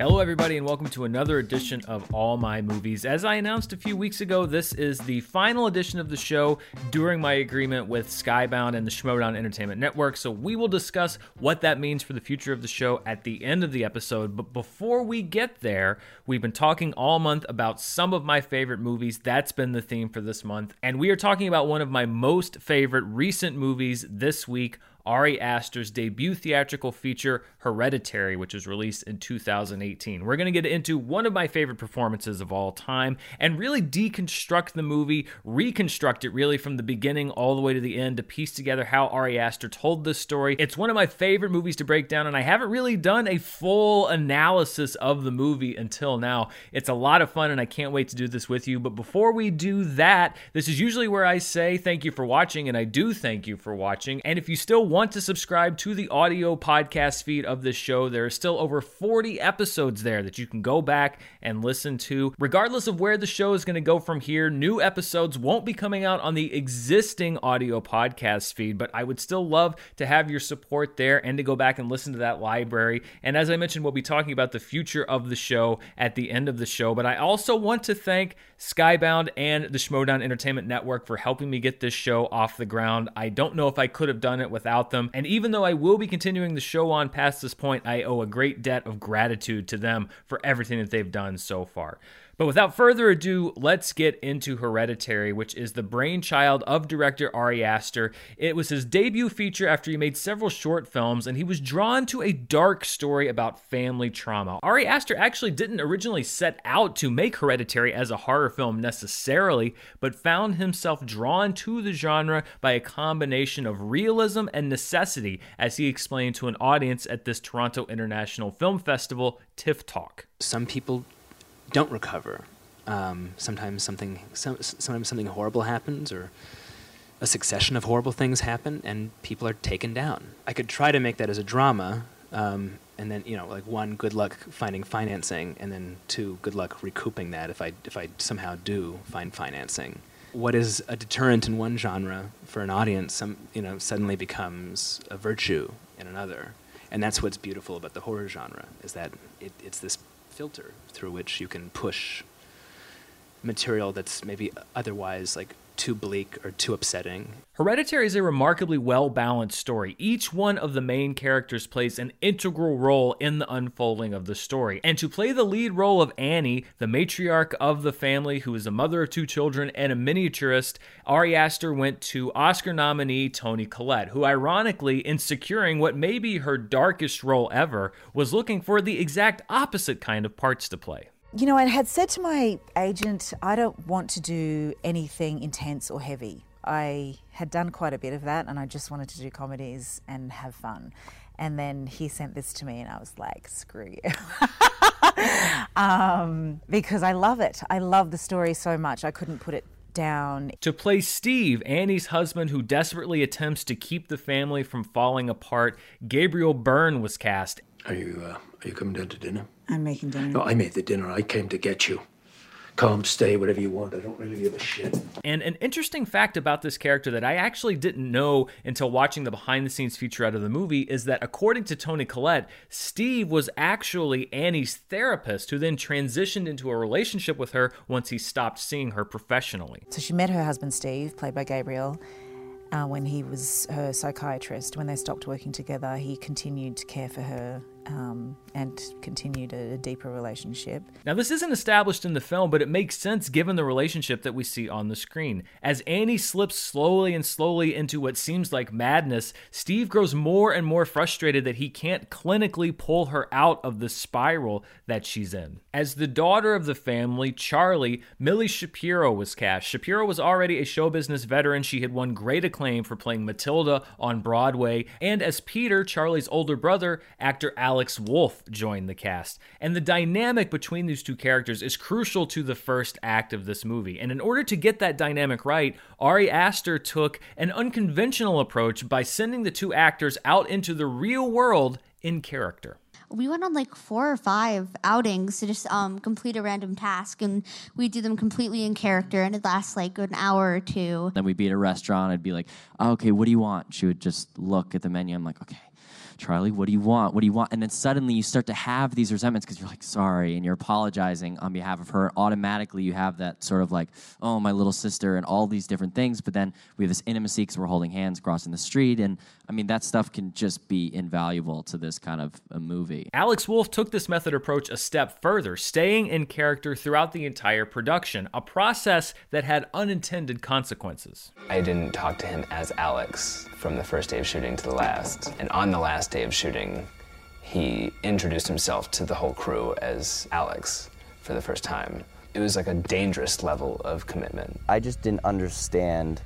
Hello, everybody, and welcome to another edition of All My Movies. As I announced a few weeks ago, this is the final edition of the show during my agreement with Skybound and the Schmoedown Entertainment Network. So we will discuss what that means for the future of the show at the end of the episode. But before we get there, we've been talking all month about some of my favorite movies. That's been the theme for this month. And we are talking about one of my most favorite recent movies this week Ari Aster's debut theatrical feature, Hereditary, which was released in 2018. We're going to get into one of my favorite performances of all time and really deconstruct the movie, reconstruct it really from the beginning all the way to the end to piece together how Ari Aster told this story. It's one of my favorite movies to break down, and I haven't really done a full analysis of the movie until now. It's a lot of fun, and I can't wait to do this with you. But before we do that, this is usually where I say thank you for watching, and I do thank you for watching. And if you still want to subscribe to the audio podcast feed of this show, there are still over 40 episodes there that you can go back and listen to. Regardless of where the show is going to go from here, new episodes won't be coming out on the existing audio podcast feed, but I would still love to have your support there and to go back and listen to that library. And as I mentioned, we'll be talking about the future of the show at the end of the show, but I also want to thank Skybound and the Schmoedown Entertainment Network for helping me get this show off the ground. I don't know if I could have done it without them. And even though I will be continuing the show on past this point, I owe a great debt of gratitude to them for everything that they've done so far. But without further ado, let's get into Hereditary, which is the brainchild of director Ari Aster. It was his debut feature after he made several short films, and he was drawn to a dark story about family trauma. Ari Aster actually didn't originally set out to make Hereditary as a horror film necessarily, but found himself drawn to the genre by a combination of realism and necessity, as he explained to an audience at this Toronto International Film Festival, TIFF Talk. Some people don't recover. Um, sometimes something some, sometimes something horrible happens or a succession of horrible things happen and people are taken down. I could try to make that as a drama um, and then you know like one good luck finding financing and then two good luck recouping that if I if I somehow do find financing. What is a deterrent in one genre for an audience some you know suddenly becomes a virtue in another. And that's what's beautiful about the horror genre is that it, it's this filter through which you can push material that's maybe otherwise like too bleak or too upsetting. Hereditary is a remarkably well balanced story. Each one of the main characters plays an integral role in the unfolding of the story. And to play the lead role of Annie, the matriarch of the family, who is a mother of two children and a miniaturist, Ari Aster went to Oscar nominee Toni Collette, who, ironically, in securing what may be her darkest role ever, was looking for the exact opposite kind of parts to play. You know, I had said to my agent, I don't want to do anything intense or heavy. I had done quite a bit of that and I just wanted to do comedies and have fun. And then he sent this to me and I was like, screw you. um, because I love it. I love the story so much. I couldn't put it down. To play Steve, Annie's husband who desperately attempts to keep the family from falling apart, Gabriel Byrne was cast. Are you uh, are you coming down to dinner? I'm making dinner. No, I made the dinner. I came to get you. Come, stay, whatever you want. I don't really give a shit. And an interesting fact about this character that I actually didn't know until watching the behind the scenes feature out of the movie is that according to Toni Collette, Steve was actually Annie's therapist who then transitioned into a relationship with her once he stopped seeing her professionally. So she met her husband Steve, played by Gabriel. Uh, when he was her psychiatrist, when they stopped working together, he continued to care for her um, and continued a, a, deeper relationship. Now, this isn't established in the film, but it makes sense given the relationship that we see on the screen. As Annie slips slowly and slowly into what seems like madness, Steve grows more and more frustrated that he can't clinically pull her out of the spiral that she's in. As the daughter of the family, Charlie, Millie Shapiro was cast. Shapiro was already a show business veteran. She had won great acclaim for playing Matilda on Broadway. And as Peter, Charlie's older brother, actor Alex Wolff joined the cast. And the dynamic between these two characters is crucial to the first act of this movie. And in order to get that dynamic right, Ari Aster took an unconventional approach by sending the two actors out into the real world in character we went on like four or five outings to just um, complete a random task, and we do them completely in character, and it lasts like an hour or two. Then we'd be at a restaurant. I'd be like, oh, "Okay, what do you want?" She would just look at the menu. I'm like, "Okay." Charlie, what do you want? What do you want? And then suddenly you start to have these resentments because you're like, sorry, and you're apologizing on behalf of her. And automatically you have that sort of like, oh, my little sister, and all these different things. But then we have this intimacy because we're holding hands crossing the street. And I mean, that stuff can just be invaluable to this kind of a movie. Alex Wolff took this method approach a step further, staying in character throughout the entire production, a process that had unintended consequences. I didn't talk to him as Alex from the first day of shooting to the last. And on the last day of shooting, he introduced himself to the whole crew as Alex for the first time. It was like a dangerous level of commitment. I just didn't understand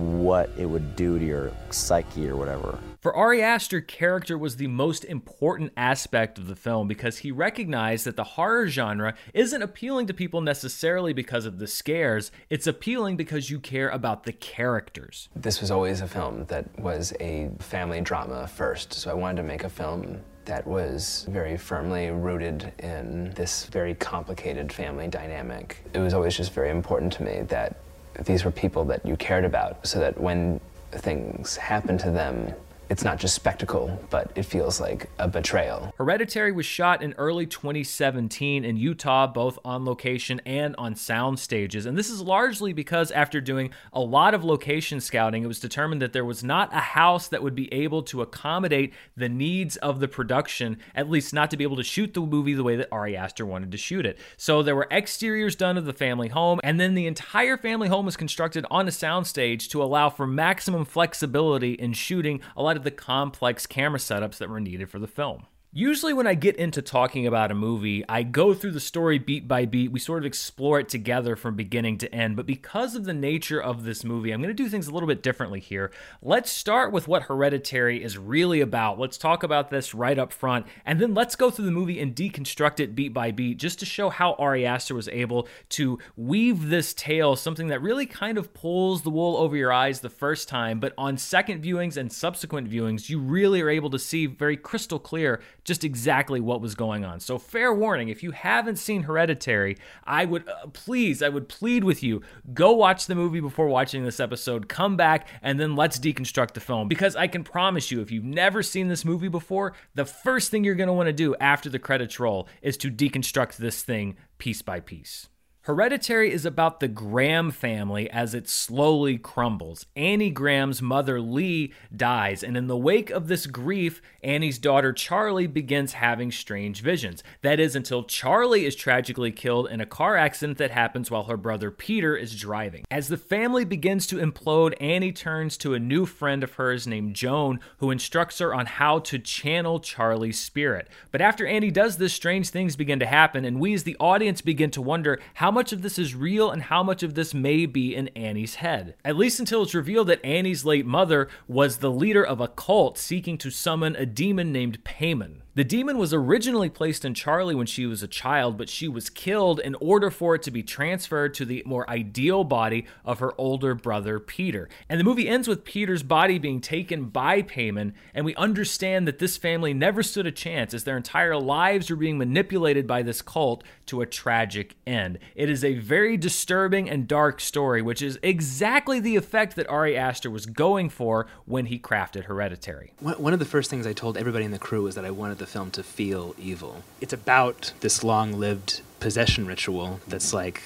what it would do to your psyche or whatever. For Ari Aster, character was the most important aspect of the film because he recognized that the horror genre isn't appealing to people necessarily because of the scares, it's appealing because you care about the characters. This was always a film that was a family drama first, so I wanted to make a film that was very firmly rooted in this very complicated family dynamic. It was always just very important to me that these were people that you cared about so that when things happen to them, it's not just spectacle, but it feels like a betrayal. Hereditary was shot in early 2017 in Utah, both on location and on sound stages. And this is largely because after doing a lot of location scouting, it was determined that there was not a house that would be able to accommodate the needs of the production, at least not to be able to shoot the movie the way that Ari Aster wanted to shoot it. So there were exteriors done of the family home, and then the entire family home was constructed on a soundstage to allow for maximum flexibility in shooting a lot of the complex camera setups that were needed for the film. Usually, when I get into talking about a movie, I go through the story beat by beat. We sort of explore it together from beginning to end. But because of the nature of this movie, I'm going to do things a little bit differently here. Let's start with what Hereditary is really about. Let's talk about this right up front. And then let's go through the movie and deconstruct it beat by beat just to show how Ari Aster was able to weave this tale, something that really kind of pulls the wool over your eyes the first time. But on second viewings and subsequent viewings, you really are able to see very crystal clear just exactly what was going on. So, fair warning if you haven't seen Hereditary, I would uh, please, I would plead with you go watch the movie before watching this episode, come back, and then let's deconstruct the film. Because I can promise you, if you've never seen this movie before, the first thing you're going to want to do after the credits roll is to deconstruct this thing piece by piece. Hereditary is about the Graham family as it slowly crumbles. Annie Graham's mother, Lee, dies, and in the wake of this grief, Annie's daughter, Charlie, begins having strange visions. That is, until Charlie is tragically killed in a car accident that happens while her brother Peter is driving. As the family begins to implode, Annie turns to a new friend of hers named Joan, who instructs her on how to channel Charlie's spirit. But after Annie does this, strange things begin to happen, and we as the audience begin to wonder how much of this is real and how much of this may be in Annie's head. At least until it's revealed that Annie's late mother was the leader of a cult seeking to summon a demon named Paimon. The demon was originally placed in Charlie when she was a child, but she was killed in order for it to be transferred to the more ideal body of her older brother Peter. And the movie ends with Peter's body being taken by Paimon, and we understand that this family never stood a chance as their entire lives were being manipulated by this cult to a tragic end. It is a very disturbing and dark story, which is exactly the effect that Ari Aster was going for when he crafted Hereditary. One of the first things I told everybody in the crew was that I wanted the film to feel evil. It's about this long lived possession ritual that's mm-hmm. like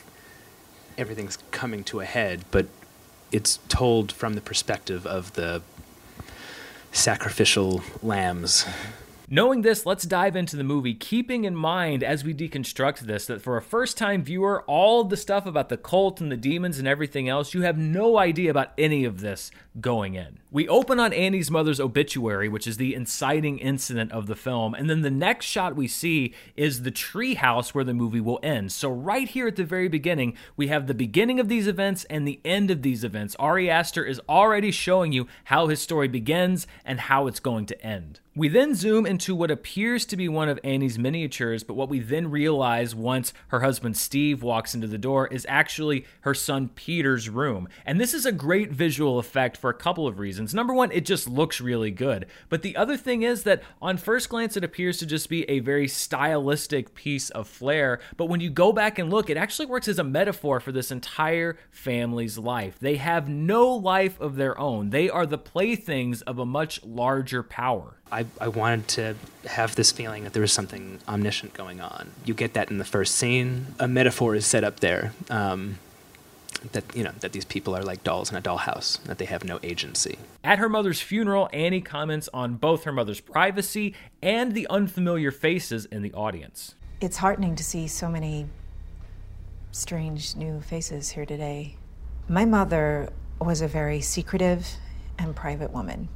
everything's coming to a head, but it's told from the perspective of the sacrificial lambs. Mm-hmm. Knowing this, let's dive into the movie, keeping in mind as we deconstruct this that for a first time viewer, all the stuff about the cult and the demons and everything else, you have no idea about any of this going in. We open on Annie's mother's obituary, which is the inciting incident of the film, and then the next shot we see is the treehouse where the movie will end. So, right here at the very beginning, we have the beginning of these events and the end of these events. Ari Aster is already showing you how his story begins and how it's going to end. We then zoom into what appears to be one of Annie's miniatures, but what we then realize once her husband Steve walks into the door is actually her son Peter's room. And this is a great visual effect for a couple of reasons. Number one, it just looks really good. But the other thing is that on first glance, it appears to just be a very stylistic piece of flair. But when you go back and look, it actually works as a metaphor for this entire family's life. They have no life of their own, they are the playthings of a much larger power. I, I wanted to have this feeling that there was something omniscient going on. You get that in the first scene. A metaphor is set up there. Um, that you know that these people are like dolls in a dollhouse that they have no agency. At her mother's funeral annie comments on both her mother's privacy and the unfamiliar faces in the audience. It's heartening to see so many strange new faces here today. My mother was a very secretive and private woman.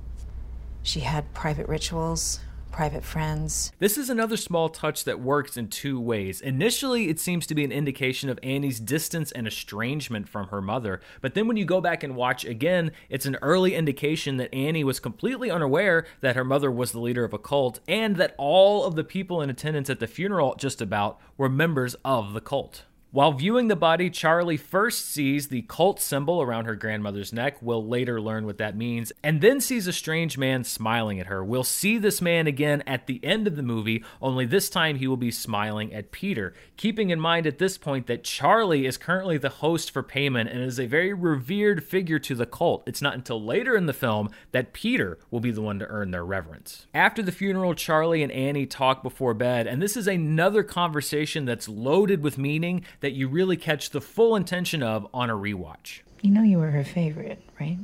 She had private rituals private friends. This is another small touch that works in two ways. Initially, it seems to be an indication of Annie's distance and estrangement from her mother, but then when you go back and watch again, it's an early indication that Annie was completely unaware that her mother was the leader of a cult and that all of the people in attendance at the funeral, just about, were members of the cult. While viewing the body, Charlie first sees the cult symbol around her grandmother's neck. We'll later learn what that means, and then sees a strange man smiling at her. We'll see this man again at the end of the movie, only this time he will be smiling at Peter. Keeping in mind at this point that Charlie is currently the host for Paimon and is a very revered figure to the cult. It's not until later in the film that Peter will be the one to earn their reverence. After the funeral, Charlie and Annie talk before bed, and this is another conversation that's loaded with meaning that you really catch the full intention of on a rewatch. You know you were her favorite, right?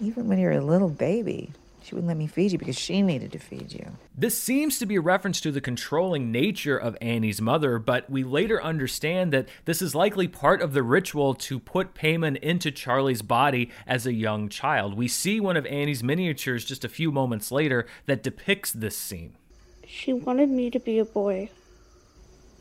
Even when you were a little baby, she wouldn't let me feed you because she needed to feed you. This seems to be a reference to the controlling nature of Annie's mother, but we later understand that this is likely part of the ritual to put Paimon into Charlie's body as a young child. We see one of Annie's miniatures just a few moments later that depicts this scene. She wanted me to be a boy.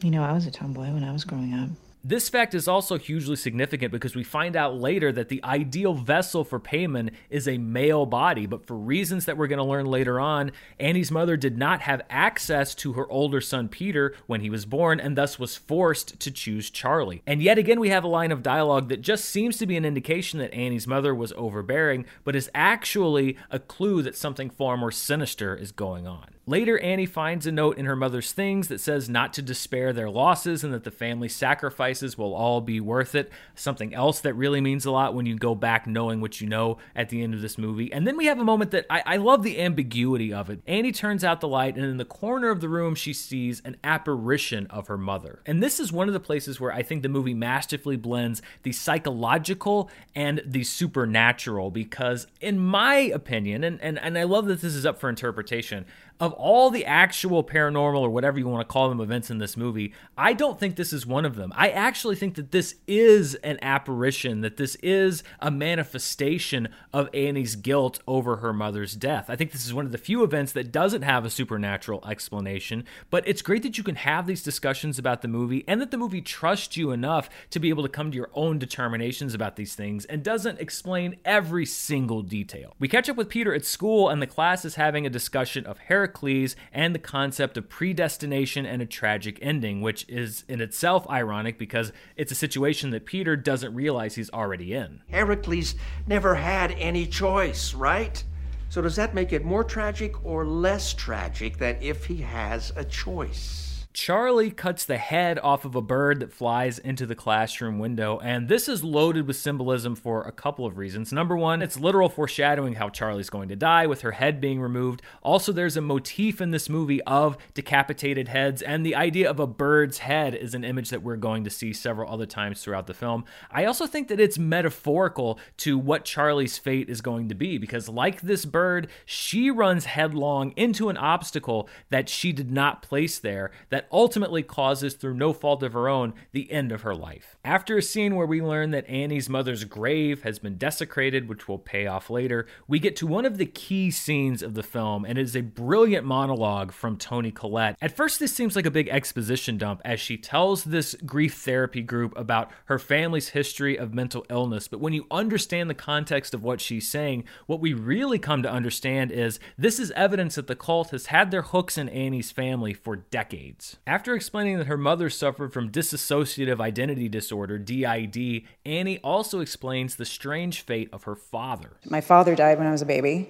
You know, I was a tomboy when I was growing up. This fact is also hugely significant because we find out later that the ideal vessel for Paimon is a male body, but for reasons that we're going to learn later on, Annie's mother did not have access to her older son Peter when he was born and thus was forced to choose Charlie. And yet again, we have a line of dialogue that just seems to be an indication that Annie's mother was overbearing, but is actually a clue that something far more sinister is going on. Later, Annie finds a note in her mother's things that says not to despair their losses and that the family sacrifices will all be worth it. Something else that really means a lot when you go back knowing what you know at the end of this movie. And then we have a moment that I, I love the ambiguity of it. Annie turns out the light, and in the corner of the room, she sees an apparition of her mother. And this is one of the places where I think the movie masterfully blends the psychological and the supernatural because, in my opinion, and, and, and I love that this is up for interpretation, of all the actual paranormal or whatever you want to call them events in this movie, I don't think this is one of them. I actually think that this is an apparition, that this is a manifestation of Annie's guilt over her mother's death. I think this is one of the few events that doesn't have a supernatural explanation, but it's great that you can have these discussions about the movie and that the movie trusts you enough to be able to come to your own determinations about these things and doesn't explain every single detail. We catch up with Peter at school, and the class is having a discussion of Harry Heracles and the concept of predestination and a tragic ending, which is in itself ironic because it's a situation that Peter doesn't realize he's already in. Heracles never had any choice, right? So does that make it more tragic or less tragic than if he has a choice? Charlie cuts the head off of a bird that flies into the classroom window, and this is loaded with symbolism for a couple of reasons. Number one, it's literal foreshadowing how Charlie's going to die with her head being removed. Also, there's a motif in this movie of decapitated heads, and the idea of a bird's head is an image that we're going to see several other times throughout the film. I also think that it's metaphorical to what Charlie's fate is going to be, because like this bird, she runs headlong into an obstacle that she did not place there, that that ultimately causes, through no fault of her own, the end of her life. After a scene where we learn that Annie's mother's grave has been desecrated, which will pay off later, we get to one of the key scenes of the film, and it is a brilliant monologue from Toni Collette. At first, this seems like a big exposition dump as she tells this grief therapy group about her family's history of mental illness, but when you understand the context of what she's saying, what we really come to understand is this is evidence that the cult has had their hooks in Annie's family for decades. After explaining that her mother suffered from dissociative identity disorder, DID, Annie also explains the strange fate of her father. My father died when I was a baby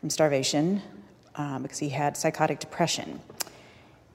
from starvation um, because he had psychotic depression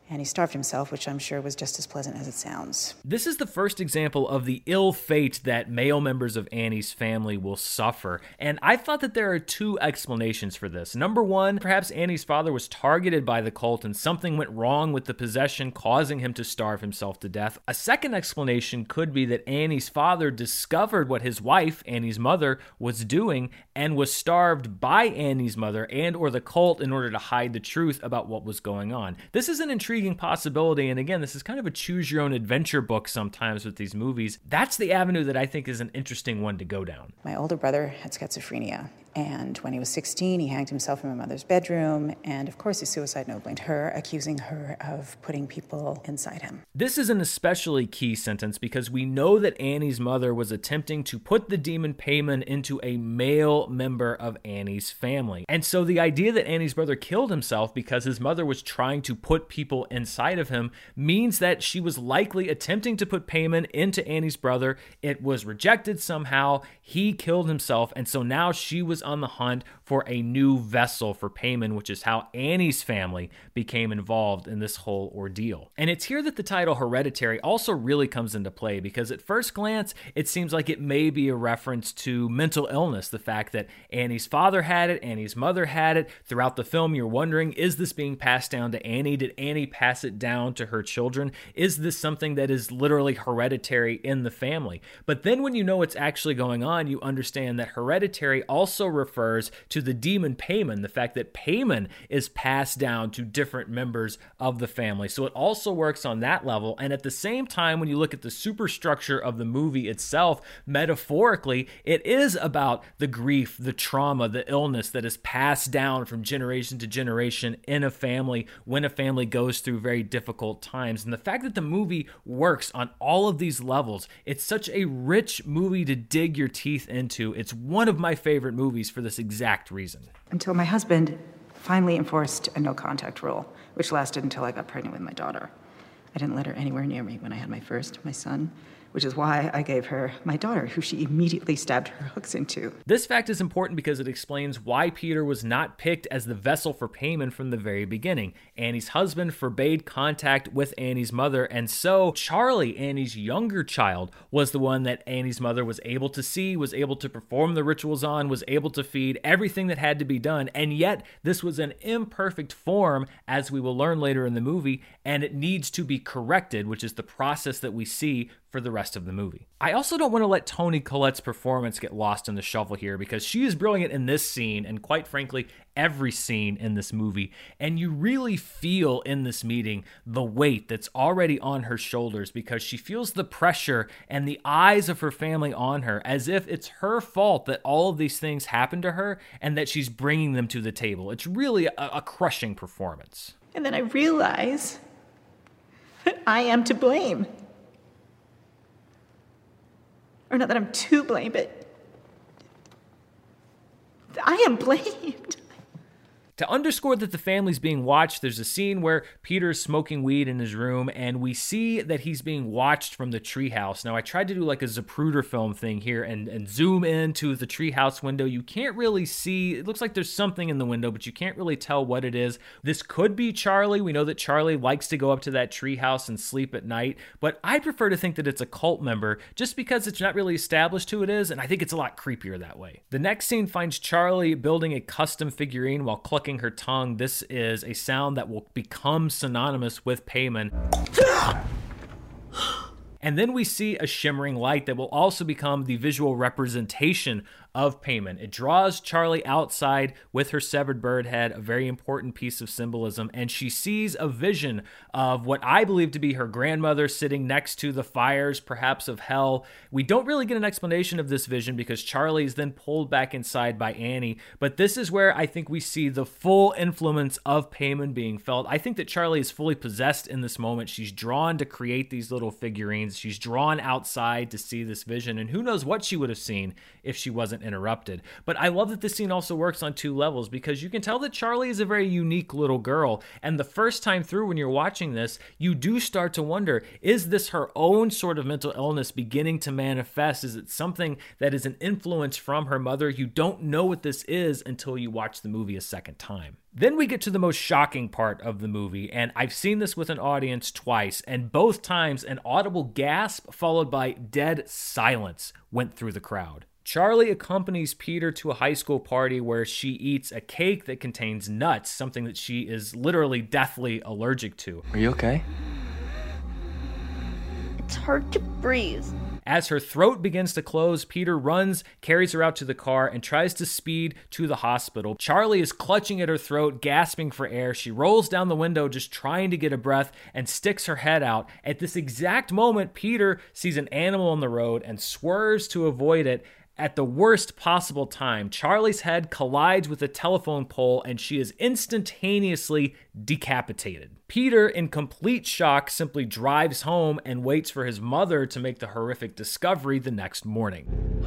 and he starved himself, which I'm sure was just as pleasant as it sounds. This is the first example of the ill fate that male members of Annie's family will suffer, and I thought that there are two explanations for this. Number one, perhaps Annie's father was targeted by the cult and something went wrong with the possession, causing him to starve himself to death. A second explanation could be that Annie's father discovered what his wife, Annie's mother, was doing and was starved by Annie's mother and or the cult in order to hide the truth about what was going on. This is an intriguing intriguing possibility. And again, this is kind of a choose your own adventure book sometimes with these movies. That's the avenue that I think is an interesting one to go down. My older brother had schizophrenia, and when he was 16, he hanged himself in my mother's bedroom. And of course, his suicide note blamed her, accusing her of putting people inside him. This is an especially key sentence because we know that Annie's mother was attempting to put the demon Paimon into a male member of Annie's family. And so the idea that Annie's brother killed himself because his mother was trying to put people inside of him means that she was likely attempting to put Paimon into Annie's brother. It was rejected somehow. He killed himself. And so now she was on the hunt for a new vessel for Paimon, which is how Annie's family became involved in this whole ordeal. And it's here that the title Hereditary also really comes into play because at first glance, it seems like it may be a reference to mental illness, the fact that Annie's father had it, Annie's mother had it. Throughout the film, you're wondering, is this being passed down to Annie? Did Annie pass it down to her children? Is this something that is literally hereditary in the family? But then when you know what's actually going on, you understand that hereditary also refers to the demon Paimon, the fact that Paimon is passed down to different members of the family. So it also works on that level. And at the same time, when you look at the superstructure of the movie itself, metaphorically, it is about the grief, the trauma, the illness that is passed down from generation to generation in a family when a family goes through very difficult times. And the fact that the movie works on all of these levels, it's such a rich movie to dig your teeth into. It's one of my favorite movies for this exact reason. Until my husband finally enforced a no contact rule, which lasted until I got pregnant with my daughter. I didn't let her anywhere near me when I had my first, my son which is why I gave her my daughter, who she immediately stabbed her hooks into. This fact is important because it explains why Peter was not picked as the vessel for Paimon from the very beginning. Annie's husband forbade contact with Annie's mother, and so Charlie, Annie's younger child, was the one that Annie's mother was able to see, was able to perform the rituals on, was able to feed, everything that had to be done. And yet, this was an imperfect form, as we will learn later in the movie, and it needs to be corrected, which is the process that we see for the rest of the movie. I also don't want to let Toni Collette's performance get lost in the shuffle here because she is brilliant in this scene and quite frankly every scene in this movie and you really feel in this meeting the weight that's already on her shoulders because she feels the pressure and the eyes of her family on her as if it's her fault that all of these things happened to her and that she's bringing them to the table. It's really a, a crushing performance. And then I realize that I am to blame or not that I'm to blame, but I am blamed. To underscore that the family's being watched, there's a scene where Peter's smoking weed in his room, and we see that he's being watched from the treehouse. Now, I tried to do like a Zapruder film thing here and, and zoom into the treehouse window. You can't really see, it looks like there's something in the window, but you can't really tell what it is. This could be Charlie. We know that Charlie likes to go up to that treehouse and sleep at night, but I prefer to think that it's a cult member just because it's not really established who it is, and I think it's a lot creepier that way. The next scene finds Charlie building a custom figurine while clucking her tongue, this is a sound that will become synonymous with Paimon. And then we see a shimmering light that will also become the visual representation of Paimon. It draws Charlie outside with her severed bird head, a very important piece of symbolism, and she sees a vision of what I believe to be her grandmother sitting next to the fires, perhaps of hell. We don't really get an explanation of this vision because Charlie is then pulled back inside by Annie, but this is where I think we see the full influence of Paimon being felt. I think that Charlie is fully possessed in this moment. She's drawn to create these little figurines. She's drawn outside to see this vision, and who knows what she would have seen if she wasn't interrupted. But I love that this scene also works on two levels because you can tell that Charlie is a very unique little girl. And the first time through, when you're watching this, you do start to wonder is this her own sort of mental illness beginning to manifest? Is it something that is an influence from her mother? You don't know what this is until you watch the movie a second time. Then we get to the most shocking part of the movie, and I've seen this with an audience twice, and both times an audible gasp followed by dead silence went through the crowd. Charlie accompanies Peter to a high school party where she eats a cake that contains nuts, something that she is literally deathly allergic to. Are you okay? It's hard to breathe. As her throat begins to close, Peter runs, carries her out to the car, and tries to speed to the hospital. Charlie is clutching at her throat, gasping for air. She rolls down the window, just trying to get a breath, and sticks her head out. At this exact moment, Peter sees an animal on the road and swerves to avoid it. At the worst possible time, Charlie's head collides with a telephone pole and she is instantaneously decapitated. Peter, in complete shock, simply drives home and waits for his mother to make the horrific discovery the next morning.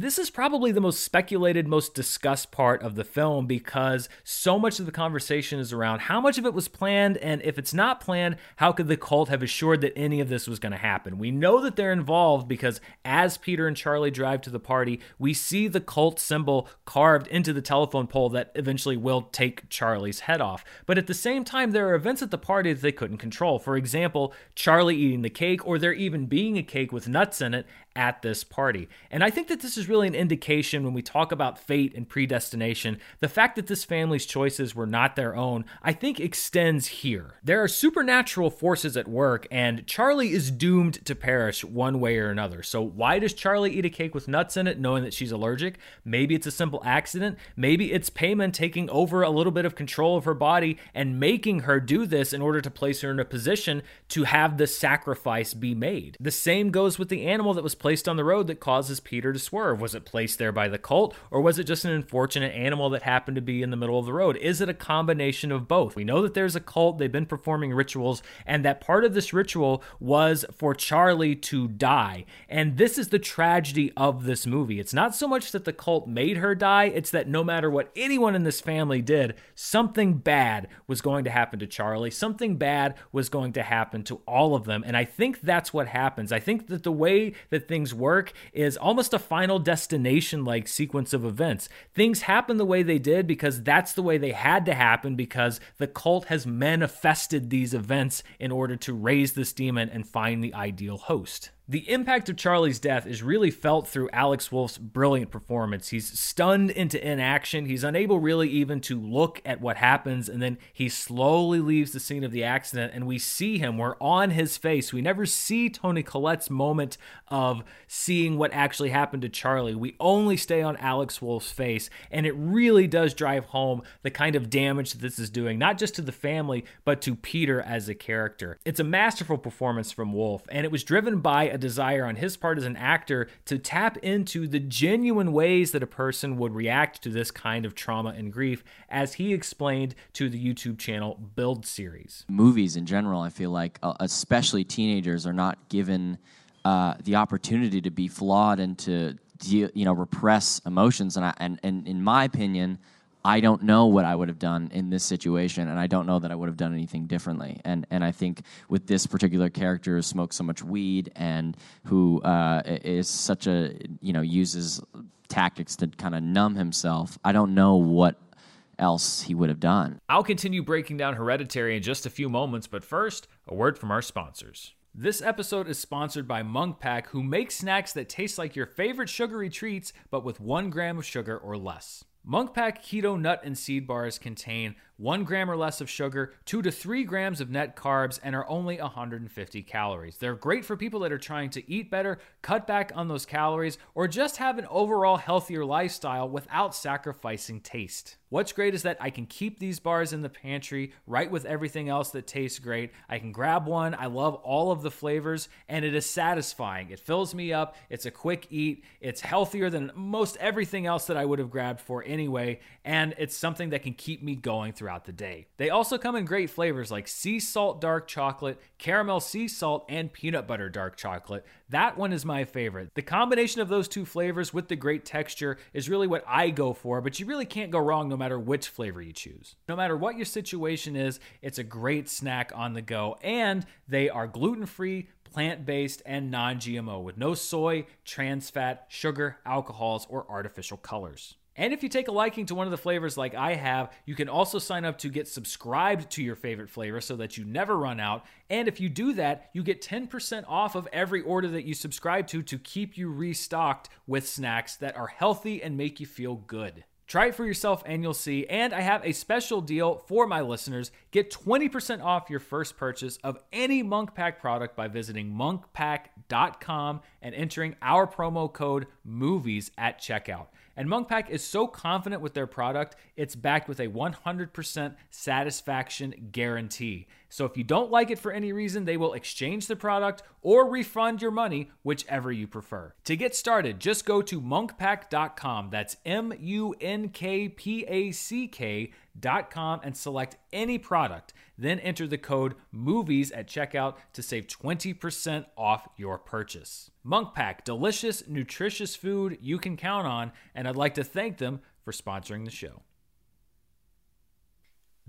This is probably the most speculated, most discussed part of the film because so much of the conversation is around how much of it was planned, and if it's not planned, how could the cult have assured that any of this was going to happen? We know that they're involved because as Peter and Charlie drive to the party, we see the cult symbol carved into the telephone pole that eventually will take Charlie's head off. But at the same time, there are events at the party that they couldn't control. For example, Charlie eating the cake, or there even being a cake with nuts in it at this party. And I think that this is really an indication when we talk about fate and predestination. The fact that this family's choices were not their own, I think extends here. There are supernatural forces at work, and Charlie is doomed to perish one way or another. So, why does Charlie eat a cake with nuts in it knowing that she's allergic? Maybe it's a simple accident. Maybe it's Paimon taking over a little bit of control of her body and making her do this in order to place her in a position to have the sacrifice be made. The same goes with the animal that was placed on the road that causes Peter to swerve? Was it placed there by the cult, or was it just an unfortunate animal that happened to be in the middle of the road? Is it a combination of both? We know that there's a cult, they've been performing rituals, and that part of this ritual was for Charlie to die. And this is the tragedy of this movie. It's not so much that the cult made her die, it's that no matter what anyone in this family did, something bad was going to happen to Charlie. Something bad was going to happen to all of them. And I think that's what happens. I think that the way that things work is almost a final destination like sequence of events. Things happen the way they did because that's the way they had to happen because the cult has manifested these events in order to raise this demon and find the ideal host. The impact of Charlie's death is really felt through Alex Wolff's brilliant performance. He's stunned into inaction. He's unable really even to look at what happens, and then he slowly leaves the scene of the accident, and we see him. We're on his face. We never see Toni Collette's moment of seeing what actually happened to Charlie. We only stay on Alex Wolff's face, and it really does drive home the kind of damage that this is doing, not just to the family, but to Peter as a character. It's a masterful performance from Wolff, and it was driven by a desire on his part as an actor to tap into the genuine ways that a person would react to this kind of trauma and grief, as he explained to the YouTube channel Build Series. Movies in general, I feel like, uh, especially teenagers, are not given uh, the opportunity to be flawed and to you know repress emotions. And, I, and, and in my opinion, I don't know what I would have done in this situation, and I don't know that I would have done anything differently. And and I think with this particular character who smokes so much weed and who uh, is such a you know uses tactics to kind of numb himself, I don't know what else he would have done. I'll continue breaking down Hereditary in just a few moments, but first, a word from our sponsors. This episode is sponsored by Munk Pack, who makes snacks that taste like your favorite sugary treats, but with one gram of sugar or less. Munk Pack Keto Nut and Seed Bars contain one gram or less of sugar, two to three grams of net carbs, and are only 150 calories. They're great for people that are trying to eat better, cut back on those calories, or just have an overall healthier lifestyle without sacrificing taste. What's great is that I can keep these bars in the pantry right with everything else that tastes great. I can grab one. I love all of the flavors and it is satisfying. It fills me up. It's a quick eat. It's healthier than most everything else that I would have grabbed for anyway. And it's something that can keep me going throughout the day. They also come in great flavors like sea salt dark chocolate, caramel sea salt, and peanut butter dark chocolate. That one is my favorite. The combination of those two flavors with the great texture is really what I go for, but you really can't go wrong no matter which flavor you choose. No matter what your situation is, it's a great snack on the go, and they are gluten free, plant based, and non GMO with no soy, trans fat, sugar, alcohols, or artificial colors. And if you take a liking to one of the flavors like I have, you can also sign up to get subscribed to your favorite flavor so that you never run out. And if you do that, you get 10% off of every order that you subscribe to to keep you restocked with snacks that are healthy and make you feel good. Try it for yourself and you'll see. And I have a special deal for my listeners. Get 20% off your first purchase of any Munk Pack product by visiting munkpack.com and entering our promo code MOVIES at checkout. And Munk Pack is so confident with their product, it's backed with a 100% satisfaction guarantee. So if you don't like it for any reason, they will exchange the product or refund your money, whichever you prefer. To get started, just go to munkpack.com. That's M U N K P A C K.com and select any product. Then enter the code MOVIES at checkout to save 20% off your purchase. Munk Pack, delicious, nutritious food you can count on, and I'd like to thank them for sponsoring the show.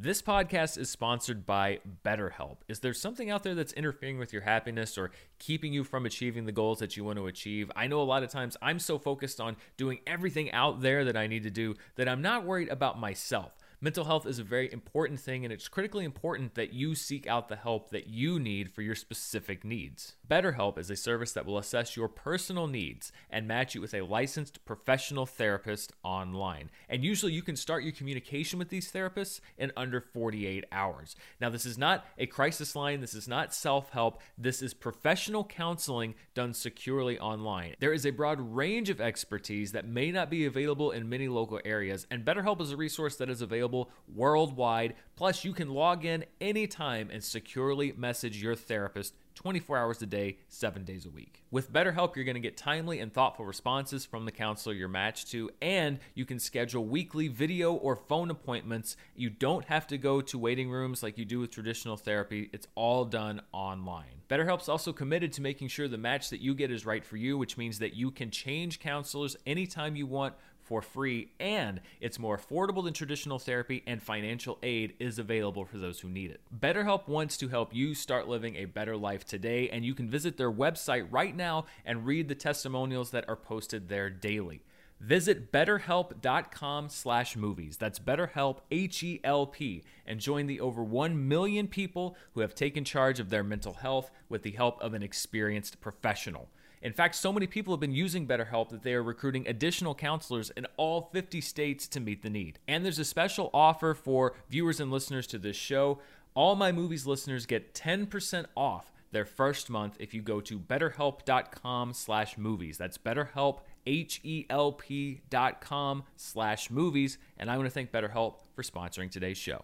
This podcast is sponsored by BetterHelp. Is there something out there that's interfering with your happiness or keeping you from achieving the goals that you want to achieve? I know a lot of times I'm so focused on doing everything out there that I need to do that I'm not worried about myself. Mental health is a very important thing, and it's critically important that you seek out the help that you need for your specific needs. BetterHelp is a service that will assess your personal needs and match you with a licensed professional therapist online. And usually you can start your communication with these therapists in under 48 hours. Now, this is not a crisis line, this is not self help, this is professional counseling done securely online. There is a broad range of expertise that may not be available in many local areas, and BetterHelp is a resource that is available worldwide. Plus, you can log in anytime and securely message your therapist 24 hours a day, 7 days a week. With BetterHelp, you're going to get timely and thoughtful responses from the counselor you're matched to, and you can schedule weekly video or phone appointments. You don't have to go to waiting rooms like you do with traditional therapy, it's all done online. BetterHelp's also committed to making sure the match that you get is right for you, which means that you can change counselors anytime you want for free, and it's more affordable than traditional therapy, and financial aid is available for those who need it. BetterHelp wants to help you start living a better life today, and you can visit their website right now and read the testimonials that are posted there daily. Visit betterhelp.com slash movies. That's betterhelp, H-E-L-P, and join the over 1 million people who have taken charge of their mental health with the help of an experienced professional. In fact, so many people have been using BetterHelp that they are recruiting additional counselors in all 50 states to meet the need. And there's a special offer for viewers and listeners to this show. All my movies listeners get 10% off their first month if you go to betterhelp.com slash movies. That's betterhelp, H-E-L-P dot com slash movies. And I want to thank BetterHelp for sponsoring today's show.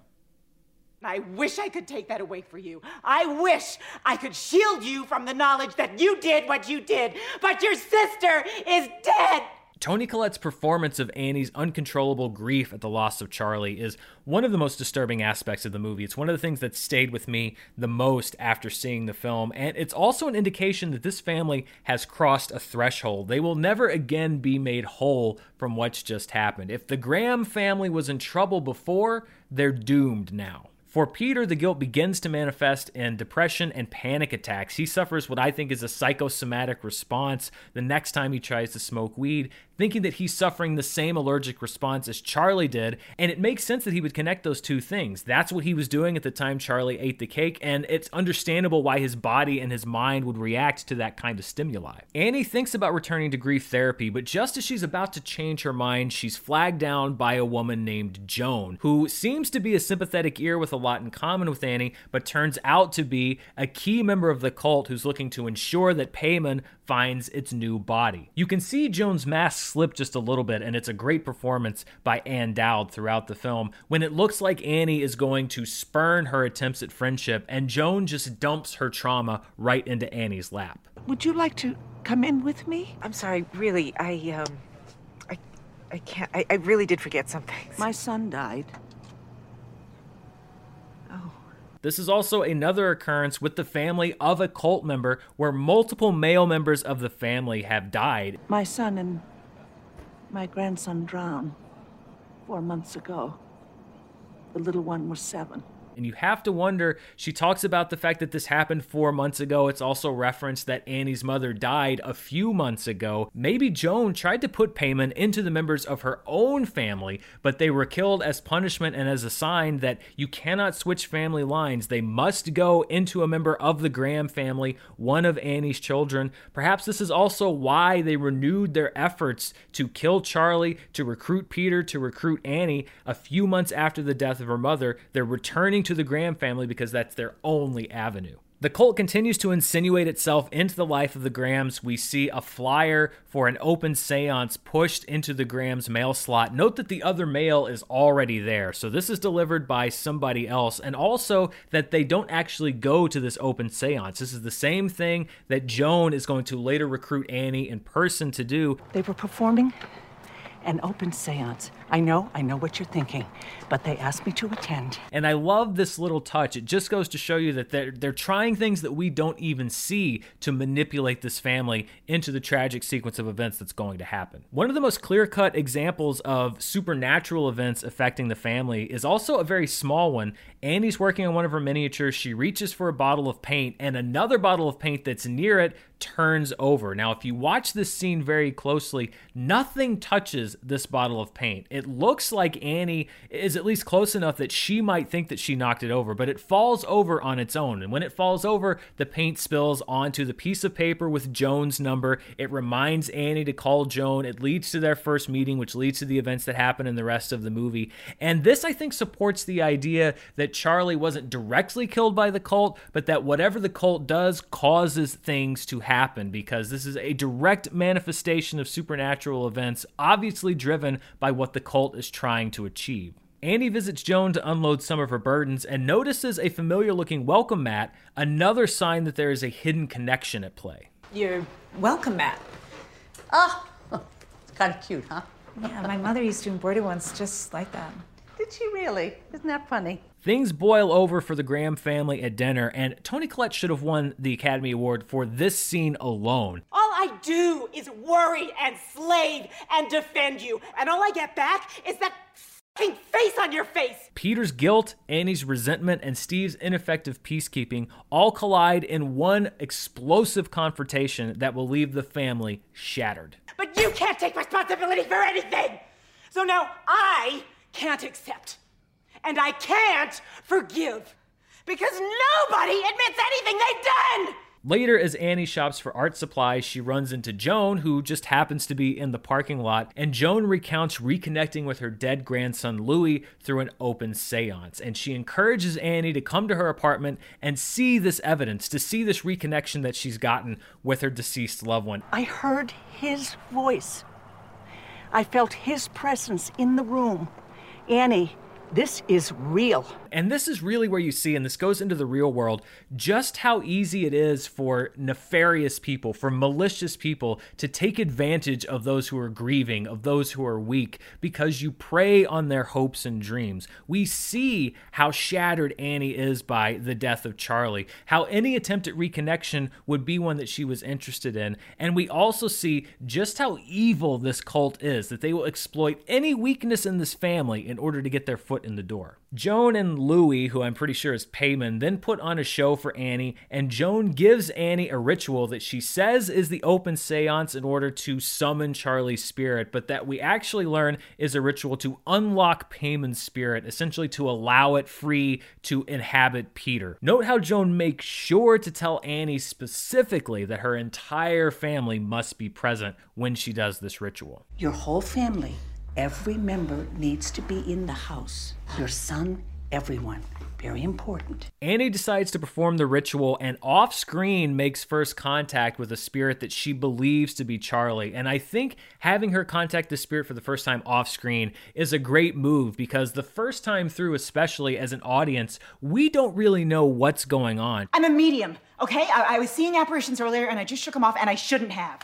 I wish I could take that away for you. I wish I could shield you from the knowledge that you did what you did, but your sister is dead. Toni Collette's performance of Annie's uncontrollable grief at the loss of Charlie is one of the most disturbing aspects of the movie. It's one of the things that stayed with me the most after seeing the film, and it's also an indication that this family has crossed a threshold. They will never again be made whole from what's just happened. If the Graham family was in trouble before, they're doomed now. For Peter, the guilt begins to manifest in depression and panic attacks. He suffers what I think is a psychosomatic response the next time he tries to smoke weed, thinking that he's suffering the same allergic response as Charlie did. And it makes sense that he would connect those two things. That's what he was doing at the time Charlie ate the cake, and it's understandable why his body and his mind would react to that kind of stimuli. Annie thinks about returning to grief therapy, but just as she's about to change her mind, she's flagged down by a woman named Joan, who seems to be a sympathetic ear with a lot in common with Annie, but turns out to be a key member of the cult who's looking to ensure that Paimon finds its new body. You can see Joan's mask slip just a little bit, and it's a great performance by Ann Dowd throughout the film when it looks like Annie is going to spurn her attempts at friendship, and Joan just dumps her trauma right into Annie's lap. Would you like to come in with me? I'm sorry, really, I, um, I, I can't, I, I really did forget something. My son died. This is also another occurrence with the family of a cult member where multiple male members of the family have died. My son and my grandson drowned four months ago. The little one was seven. And you have to wonder, she talks about the fact that this happened four months ago. It's also referenced that Annie's mother died a few months ago. Maybe Joan tried to put Paimon into the members of her own family, but they were killed as punishment and as a sign that you cannot switch family lines. They must go into a member of the Graham family, one of Annie's children. Perhaps this is also why they renewed their efforts to kill Charlie, to recruit Peter, to recruit Annie a few months after the death of her mother. They're returning to the Graham family because that's their only avenue. The cult continues to insinuate itself into the life of the Grahams. We see a flyer for an open seance pushed into the Grahams mail slot. Note that the other mail is already there. So this is delivered by somebody else. And also that they don't actually go to this open seance. This is the same thing that Joan is going to later recruit Annie in person to do. They were performing an open seance. I know, I know what you're thinking, but they asked me to attend. And I love this little touch. It just goes to show you that they're they're trying things that we don't even see to manipulate this family into the tragic sequence of events that's going to happen. One of the most clear-cut examples of supernatural events affecting the family is also a very small one. Annie's working on one of her miniatures. She reaches for a bottle of paint, and another bottle of paint that's near it turns over. Now, if you watch this scene very closely, nothing touches this bottle of paint it looks like Annie is at least close enough that she might think that she knocked it over, but it falls over on its own. And when it falls over, the paint spills onto the piece of paper with Joan's number. It reminds Annie to call Joan. It leads to their first meeting, which leads to the events that happen in the rest of the movie. And this, I think, supports the idea that Charlie wasn't directly killed by the cult, but that whatever the cult does causes things to happen because this is a direct manifestation of supernatural events, obviously driven by what the cult is trying to achieve. Annie visits Joan to unload some of her burdens and notices a familiar looking welcome mat, another sign that there is a hidden connection at play. Your welcome mat. Oh, it's kind of cute, huh? Yeah, my mother used to embroider ones just like that. Did she really? Isn't that funny? Things boil over for the Graham family at dinner, and Toni Collette should have won the Academy Award for this scene alone. All I do is worry and slave and defend you, and all I get back is that fucking face on your face. Peter's guilt, Annie's resentment, and Steve's ineffective peacekeeping all collide in one explosive confrontation that will leave the family shattered. But you can't take responsibility for anything! So now I can't accept. And I can't forgive. Because nobody admits anything they've done! Later, as Annie shops for art supplies, she runs into Joan, who just happens to be in the parking lot, and Joan recounts reconnecting with her dead grandson Louis through an open seance. And she encourages Annie to come to her apartment and see this evidence, to see this reconnection that she's gotten with her deceased loved one. I heard his voice. I felt his presence in the room. Annie, this is real. And this is really where you see, and this goes into the real world, just how easy it is for nefarious people, for malicious people to take advantage of those who are grieving, of those who are weak, because you prey on their hopes and dreams. We see how shattered Annie is by the death of Charlie, how any attempt at reconnection would be one that she was interested in. And we also see just how evil this cult is, that they will exploit any weakness in this family in order to get their foot in the door. Joan and Louie, who I'm pretty sure is Paimon, then put on a show for Annie, and Joan gives Annie a ritual that she says is the open seance in order to summon Charlie's spirit, but that we actually learn is a ritual to unlock Paimon's spirit, essentially to allow it free to inhabit Peter. Note how Joan makes sure to tell Annie specifically that her entire family must be present when she does this ritual. Your whole family, every member needs to be in the house. Your son, everyone. Very important. Annie decides to perform the ritual and off screen makes first contact with a spirit that she believes to be Charlie. And I think having her contact the spirit for the first time off screen is a great move because the first time through, especially as an audience, we don't really know what's going on. I'm a medium, okay? I, I was seeing apparitions earlier and I just shook them off and I shouldn't have.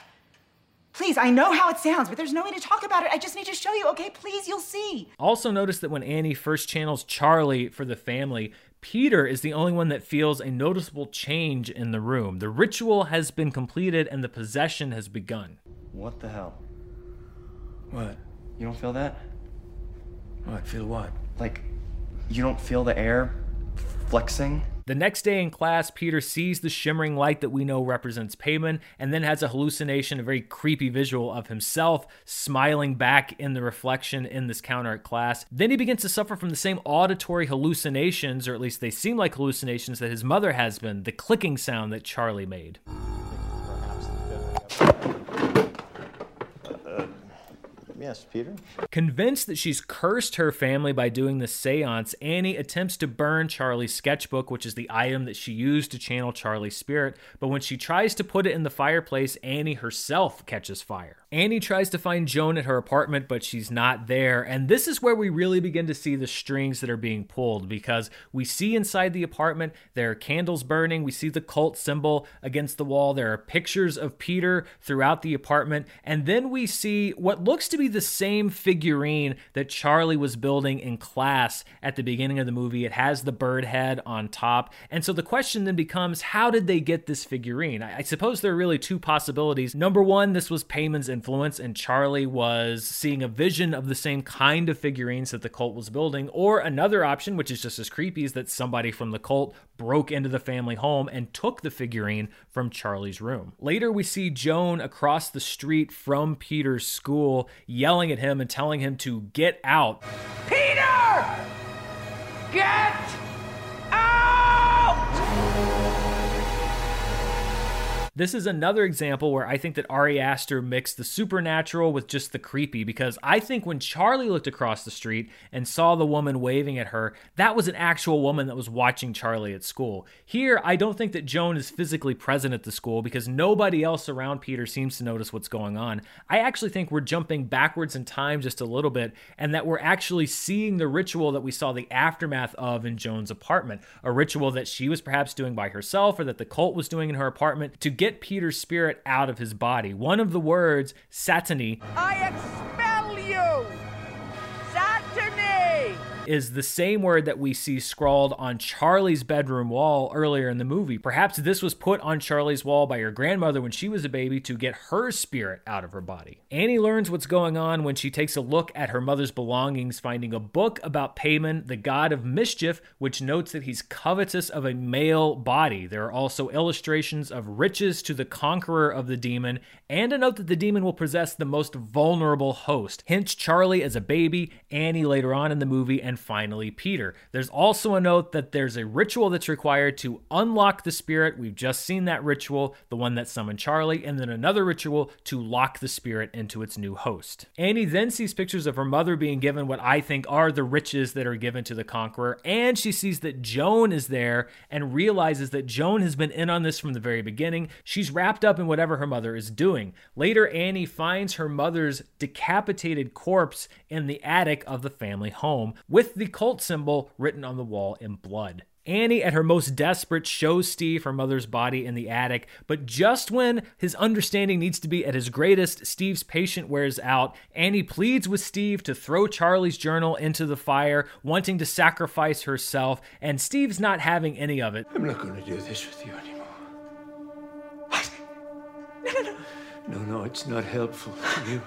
Please, I know how it sounds, but there's no way to talk about it. I just need to show you, okay? Please, you'll see. Also, notice that when Annie first channels Charlie for the family, Peter is the only one that feels a noticeable change in the room. The ritual has been completed and the possession has begun. What the hell? What? You don't feel that? What? Feel what? Like, you don't feel the air flexing? The next day in class, Peter sees the shimmering light that we know represents Paimon and then has a hallucination, a very creepy visual of himself smiling back in the reflection in this counter at class. Then he begins to suffer from the same auditory hallucinations, or at least they seem like hallucinations, that his mother has been the clicking sound that Charlie made. Yes, Peter? Convinced that she's cursed her family by doing the seance, Annie attempts to burn Charlie's sketchbook, which is the item that she used to channel Charlie's spirit. But when she tries to put it in the fireplace, Annie herself catches fire. Annie tries to find Joan at her apartment, but she's not there. And this is where we really begin to see the strings that are being pulled because we see inside the apartment there are candles burning. We see the cult symbol against the wall. There are pictures of Peter throughout the apartment. And then we see what looks to be the same figurine that Charlie was building in class at the beginning of the movie. It has the bird head on top. And so the question then becomes how did they get this figurine? I, suppose there are really two possibilities. Number one, this was Paimon's influence, and Charlie was seeing a vision of the same kind of figurines that the cult was building. Or another option, which is just as creepy, is that somebody from the cult broke into the family home and took the figurine from Charlie's room. Later, we see Joan across the street from Peter's school yelling at him and telling him to get out. Peter! Get This is another example where I think that Ari Aster mixed the supernatural with just the creepy because I think when Charlie looked across the street and saw the woman waving at her, that was an actual woman that was watching Charlie at school. Here, I don't think that Joan is physically present at the school because nobody else around Peter seems to notice what's going on. I actually think we're jumping backwards in time just a little bit and that we're actually seeing the ritual that we saw the aftermath of in Joan's apartment, a ritual that she was perhaps doing by herself or that the cult was doing in her apartment to get Peter's spirit out of his body. One of the words, satani, I expel you! Is the same word that we see scrawled on Charlie's bedroom wall earlier in the movie. Perhaps this was put on Charlie's wall by her grandmother when she was a baby to get her spirit out of her body. Annie learns what's going on when she takes a look at her mother's belongings, finding a book about Paimon, the god of mischief, which notes that he's covetous of a male body. There are also illustrations of riches to the conqueror of the demon, and a note that the demon will possess the most vulnerable host. Hence, Charlie as a baby, Annie later on in the movie, and finally Peter. There's also a note that there's a ritual that's required to unlock the spirit. We've just seen that ritual, the one that summoned Charlie, and then another ritual to lock the spirit into its new host. Annie then sees pictures of her mother being given what I think are the riches that are given to the conqueror, and she sees that Joan is there and realizes that Joan has been in on this from the very beginning. She's wrapped up in whatever her mother is doing. Later, Annie finds her mother's decapitated corpse in the attic of the family home with the cult symbol written on the wall in blood. Annie, at her most desperate, shows Steve her mother's body in the attic, but just when his understanding needs to be at his greatest, Steve's patience wears out. Annie pleads with Steve to throw Charlie's journal into the fire, wanting to sacrifice herself, and Steve's not having any of it. I'm not going to do this with you anymore. No, no, it's not helpful. You.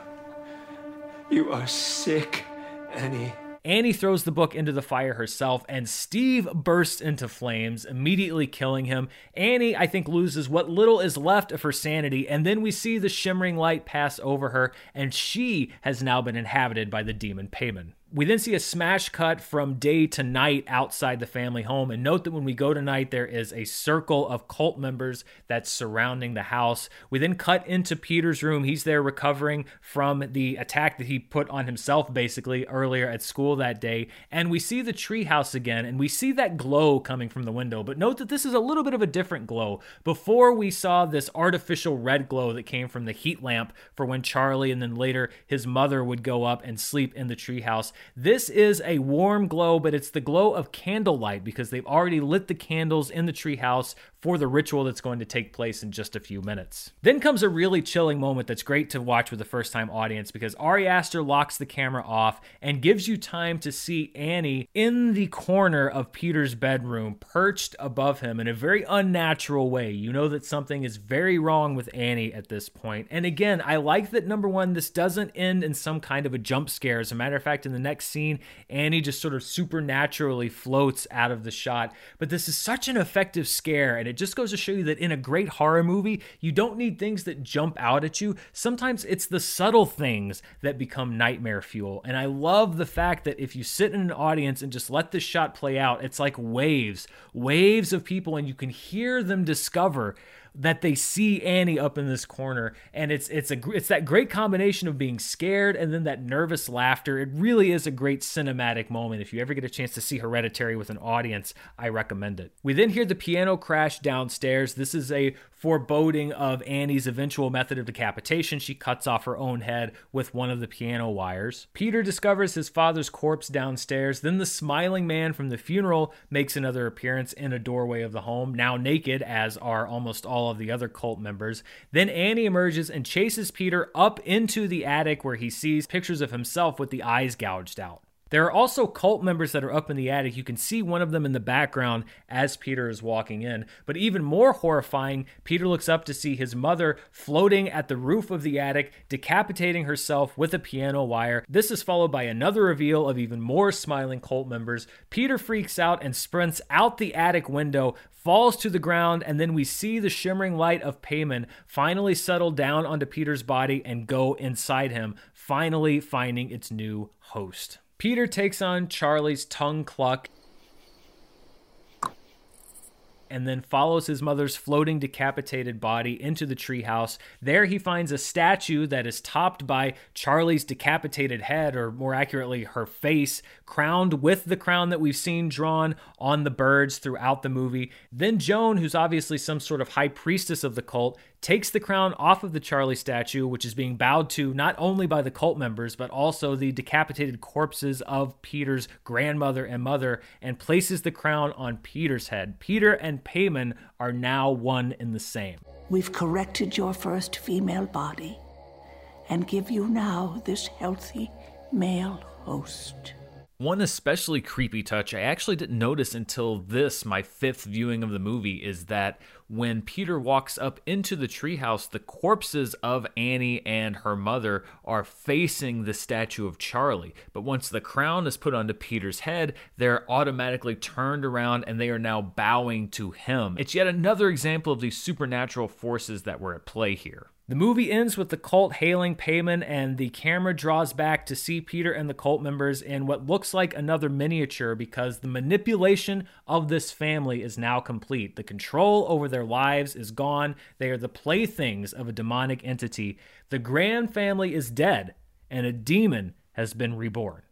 You are sick, Annie. Annie throws the book into the fire herself, and Steve bursts into flames, immediately killing him. Annie, I think, loses what little is left of her sanity, and then we see the shimmering light pass over her, and she has now been inhabited by the demon Paimon. We then see a smash cut from day to night outside the family home. And note that when we go tonight, there is a circle of cult members that's surrounding the house. We then cut into Peter's room. He's there recovering from the attack that he put on himself basically earlier at school that day. And we see the treehouse again, and we see that glow coming from the window. But note that this is a little bit of a different glow. Before we saw this artificial red glow that came from the heat lamp for when Charlie and then later his mother would go up and sleep in the treehouse. This is a warm glow, but it's the glow of candlelight because they've already lit the candles in the treehouse for the ritual that's going to take place in just a few minutes. Then comes a really chilling moment that's great to watch with a first time audience because Ari Aster locks the camera off and gives you time to see Annie in the corner of Peter's bedroom, perched above him in a very unnatural way. You know that something is very wrong with Annie at this point. And again, I like that number one, this doesn't end in some kind of a jump scare. As a matter of fact, in the next scene, Annie just sort of supernaturally floats out of the shot. But this is such an effective scare, and it just goes to show you that in a great horror movie, you don't need things that jump out at you. Sometimes it's the subtle things that become nightmare fuel. And I love the fact that if you sit in an audience and just let this shot play out, it's like waves, waves of people, and you can hear them discover that they see Annie up in this corner and it's it's a it's that great combination of being scared and then that nervous laughter. It really is a great cinematic moment. If you ever get a chance to see Hereditary with an audience I recommend it. We then hear the piano crash downstairs. This is a foreboding of Annie's eventual method of decapitation. She cuts off her own head with one of the piano wires. Peter discovers his father's corpse downstairs. Then the smiling man from the funeral makes another appearance in a doorway of the home now naked as are almost all of the other cult members. Then Annie emerges and chases Peter up into the attic where he sees pictures of himself with the eyes gouged out. There are also cult members that are up in the attic. You can see one of them in the background as Peter is walking in. But even more horrifying, Peter looks up to see his mother floating at the roof of the attic, decapitating herself with a piano wire. This is followed by another reveal of even more smiling cult members. Peter freaks out and sprints out the attic window, falls to the ground, and then we see the shimmering light of Paimon finally settle down onto Peter's body and go inside him, finally finding its new host. Peter takes on Charlie's tongue cluck and then follows his mother's floating decapitated body into the treehouse. There he finds a statue that is topped by Charlie's decapitated head, or more accurately, her face, crowned with the crown that we've seen drawn on the birds throughout the movie. Then Joan, who's obviously some sort of high priestess of the cult, takes the crown off of the Charlie statue, which is being bowed to not only by the cult members, but also the decapitated corpses of Peter's grandmother and mother, and places the crown on Peter's head. Peter and Paimon are now one in the same. We've corrected your first female body and give you now this healthy male host. One especially creepy touch I actually didn't notice until this, my fifth viewing of the movie, is that when Peter walks up into the treehouse, the corpses of Annie and her mother are facing the statue of Charlie. But once the crown is put onto Peter's head, they're automatically turned around and they are now bowing to him. It's yet another example of these supernatural forces that were at play here. The movie ends with the cult hailing Paimon, and the camera draws back to see Peter and the cult members in what looks like another miniature because the manipulation of this family is now complete. The control over their lives is gone. They are the playthings of a demonic entity. The Graham family is dead, and a demon has been reborn.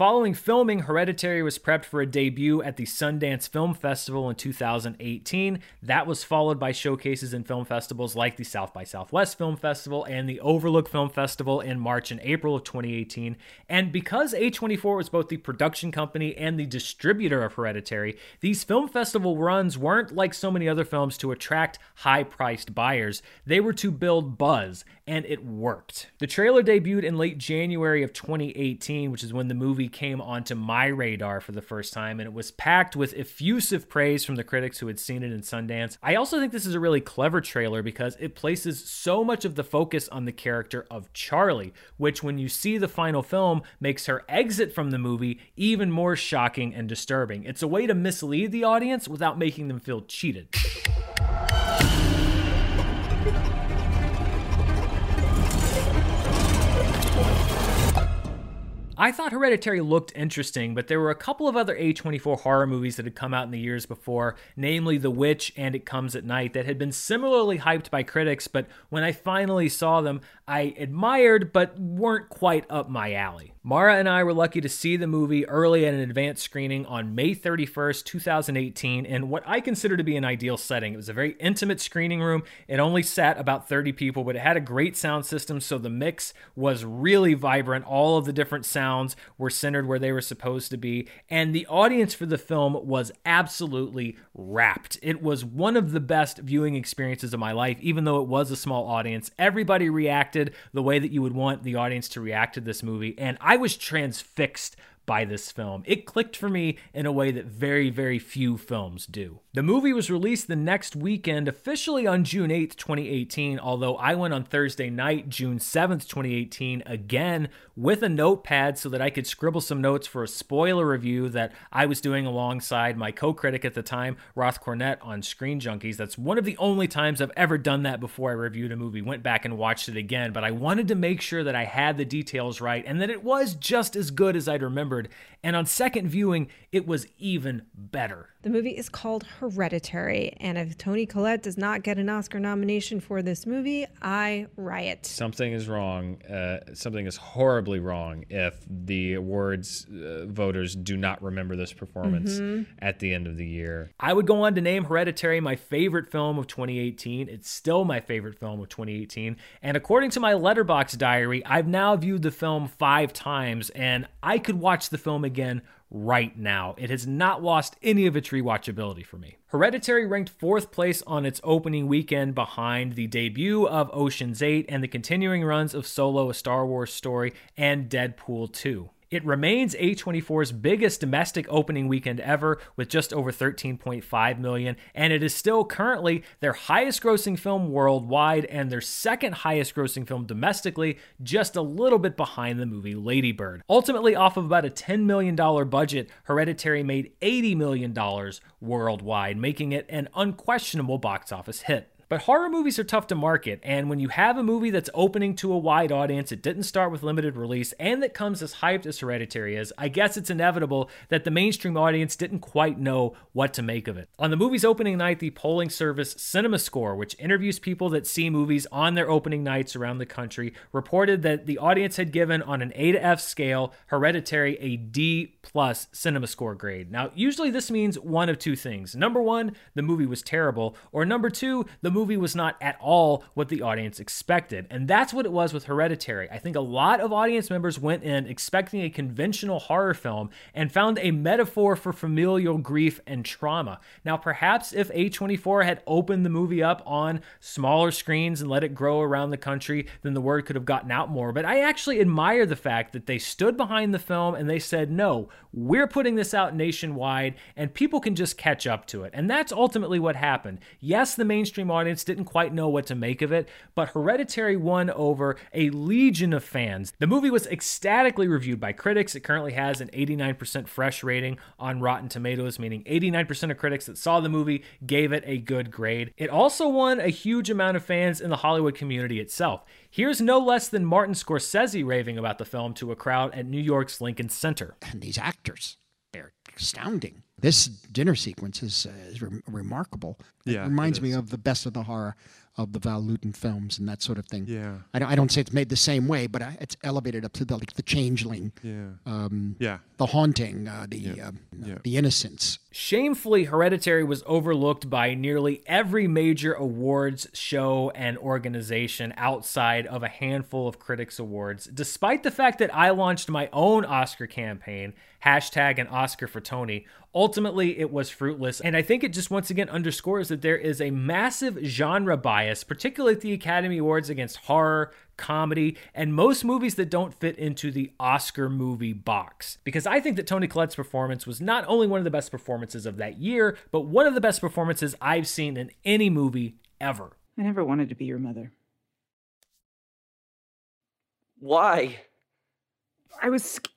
Following filming, Hereditary was prepped for a debut at the Sundance Film Festival in 2018. That was followed by showcases in film festivals like the South by Southwest Film Festival and the Overlook Film Festival in March and April of 2018. And because A24 was both the production company and the distributor of Hereditary, these film festival runs weren't like so many other films to attract high priced buyers. They were to build buzz, and it worked. The trailer debuted in late January of 2018, which is when the movie came onto my radar for the first time, and it was packed with effusive praise from the critics who had seen it in Sundance. I also think this is a really clever trailer because it places so much of the focus on the character of Charlie, which, when you see the final film, makes her exit from the movie even more shocking and disturbing. It's a way to mislead the audience without making them feel cheated. I thought Hereditary looked interesting, but there were a couple of other A24 horror movies that had come out in the years before, namely The Witch and It Comes at Night, that had been similarly hyped by critics, but when I finally saw them, I admired but weren't quite up my alley. Mara and I were lucky to see the movie early at an advanced screening on May 31st, 2018, in what I consider to be an ideal setting. It was a very intimate screening room. It only sat about 30 people, but it had a great sound system, so the mix was really vibrant. All of the different sounds were centered where they were supposed to be, and the audience for the film was absolutely rapt. It was one of the best viewing experiences of my life, even though it was a small audience. Everybody reacted the way that you would want the audience to react to this movie, and I was transfixed by this film. It clicked for me in a way that very, very few films do. The movie was released the next weekend, officially on June 8th, 2018, although I went on Thursday night, June 7th, 2018, again with a notepad so that I could scribble some notes for a spoiler review that I was doing alongside my co critic at the time, Roth Cornett, on Screen Junkies. That's one of the only times I've ever done that before I reviewed a movie. Went back and watched it again, but I wanted to make sure that I had the details right and that it was just as good as I'd remembered. And on second viewing, it was even better. The movie is called Hereditary, and if Toni Collette does not get an Oscar nomination for this movie, I riot. Something is wrong. Uh, something is horribly wrong if the awards uh, voters do not remember this performance Mhm. at the end of the year. I would go on to name Hereditary my favorite film of 2018. It's still my favorite film of 2018. And according to my Letterboxd diary, I've now viewed the film five times, and I could watch the film again right now. It has not lost any of its rewatchability for me. Hereditary ranked fourth place on its opening weekend behind the debut of Ocean's 8 and the continuing runs of Solo, a Star Wars story, and Deadpool 2. It remains A24's biggest domestic opening weekend ever with just over 13.5 million, and it is still currently their highest grossing film worldwide and their second highest grossing film domestically, just a little bit behind the movie Ladybird. Ultimately, off of about a $10 million budget, Hereditary made $80 million worldwide, making it an unquestionable box office hit. But horror movies are tough to market, and when you have a movie that's opening to a wide audience, it didn't start with limited release, and that comes as hyped as Hereditary is, I guess it's inevitable that the mainstream audience didn't quite know what to make of it. On the movie's opening night, the polling service CinemaScore, which interviews people that see movies on their opening nights around the country, reported that the audience had given on an A to F scale Hereditary a D plus CinemaScore grade. Now, usually this means one of two things. Number one, the movie was terrible, or number two, the movie was not at all what the audience expected. And that's what it was with Hereditary. I think a lot of audience members went in expecting a conventional horror film and found a metaphor for familial grief and trauma. Now, perhaps if A24 had opened the movie up on smaller screens and let it grow around the country, then the word could have gotten out more. But I actually admire the fact that they stood behind the film and they said, no, we're putting this out nationwide and people can just catch up to it. And that's ultimately what happened. Yes, the mainstream audience didn't quite know what to make of it, but Hereditary won over a legion of fans. The movie was ecstatically reviewed by critics. It currently has an 89% fresh rating on Rotten Tomatoes, meaning 89% of critics that saw the movie gave it a good grade. It also won a huge amount of fans in the Hollywood community itself. Here's no less than Martin Scorsese raving about the film to a crowd at New York's Lincoln Center. And these actors, they're astounding. This dinner sequence is, uh, is re- remarkable. Yeah, it it reminds me of the best of the horror of the Val Lewton films and that sort of thing. Yeah. I don't, I don't say it's made the same way, but I, it's elevated up to the like the changeling. Yeah. Um, Yeah. The haunting, uh, the uh, the innocence. Shamefully, Hereditary was overlooked by nearly every major awards show and organization outside of a handful of critics' awards, despite the fact that I launched my own Oscar campaign, hashtag an Oscar for Toni. Ultimately, it was fruitless, and I think it just once again underscores that there is a massive genre bias particularly at the Academy Awards against horror, comedy, and most movies that don't fit into the Oscar movie box. Because I think that Toni Collette's performance was not only one of the best performances of that year, but one of the best performances I've seen in any movie ever. I never wanted to be your mother. Why? I was scared.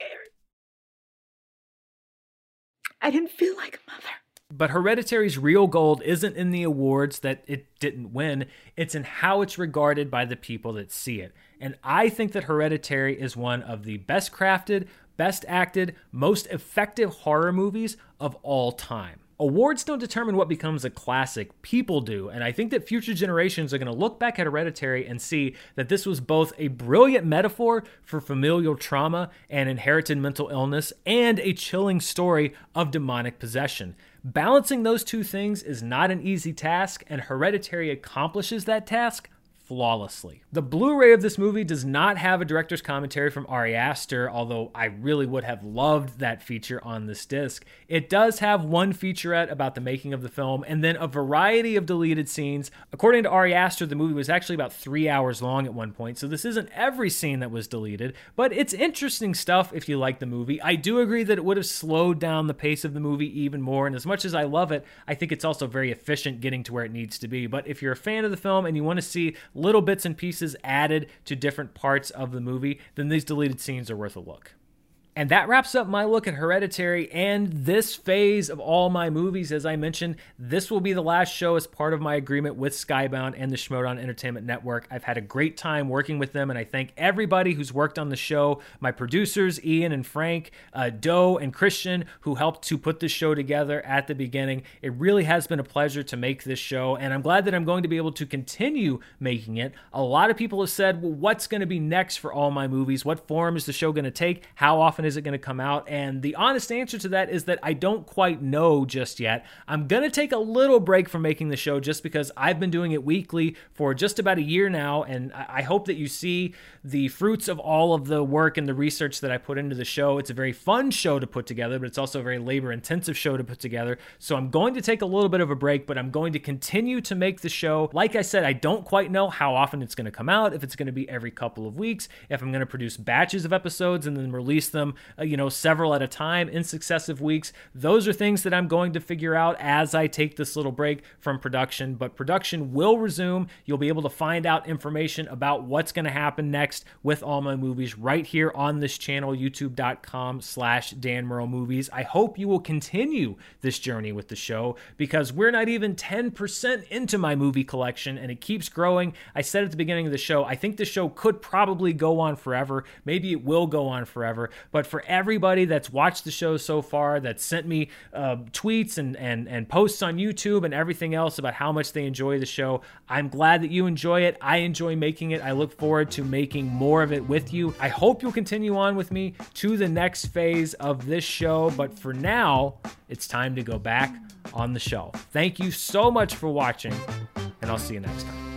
I didn't feel like a mother. But Hereditary's real gold isn't in the awards that it didn't win, it's in how it's regarded by the people that see it. And I think that Hereditary is one of the best crafted, best acted, most effective horror movies of all time. Awards don't determine what becomes a classic, people do. And I think that future generations are going to look back at Hereditary and see that this was both a brilliant metaphor for familial trauma and inherited mental illness and a chilling story of demonic possession. Balancing those two things is not an easy task, and Hereditary accomplishes that task flawlessly. The Blu ray of this movie does not have a director's commentary from Ari Aster, although I really would have loved that feature on this disc. It does have one featurette about the making of the film and then a variety of deleted scenes. According to Ari Aster, the movie was actually about three hours long at one point, so this isn't every scene that was deleted, but it's interesting stuff if you like the movie. I do agree that it would have slowed down the pace of the movie even more, and as much as I love it, I think it's also very efficient getting to where it needs to be. But if you're a fan of the film and you want to see little bits and pieces added to different parts of the movie, then these deleted scenes are worth a look. And that wraps up my look at Hereditary and this phase of all my movies. As I mentioned, this will be the last show as part of my agreement with Skybound and the Schmoedown Entertainment Network. I've had a great time working with them, and I thank everybody who's worked on the show my producers, Ian and Frank, uh, Doe and Christian, who helped to put this show together at the beginning. It really has been a pleasure to make this show, and I'm glad that I'm going to be able to continue making it. A lot of people have said, well, what's going to be next for all my movies? What form is the show going to take? How often? Often is it going to come out? And the honest answer to that is that I don't quite know just yet. I'm going to take a little break from making the show just because I've been doing it weekly for just about a year now. And I hope that you see the fruits of all of the work and the research that I put into the show. It's a very fun show to put together, but it's also a very labor intensive show to put together. So I'm going to take a little bit of a break, but I'm going to continue to make the show. Like I said, I don't quite know how often it's going to come out, if it's going to be every couple of weeks, if I'm going to produce batches of episodes and then release them uh, you know, several at a time in successive weeks. Those are things that I'm going to figure out as I take this little break from production. But production will resume. You'll be able to find out information about what's going to happen next with all my movies right here on this channel, youtube.com slash Dan Murrell Movies. I hope you will continue this journey with the show because we're not even 10% into my movie collection and it keeps growing. I said at the beginning of the show, I think the show could probably go on forever. Maybe it will go on forever. But for everybody that's watched the show so far, that sent me uh, tweets and, and, and posts on YouTube and everything else about how much they enjoy the show. I'm glad that you enjoy it. I enjoy making it. I look forward to making more of it with you. I hope you'll continue on with me to the next phase of this show. But for now, it's time to go back on the show. Thank you so much for watching, and I'll see you next time.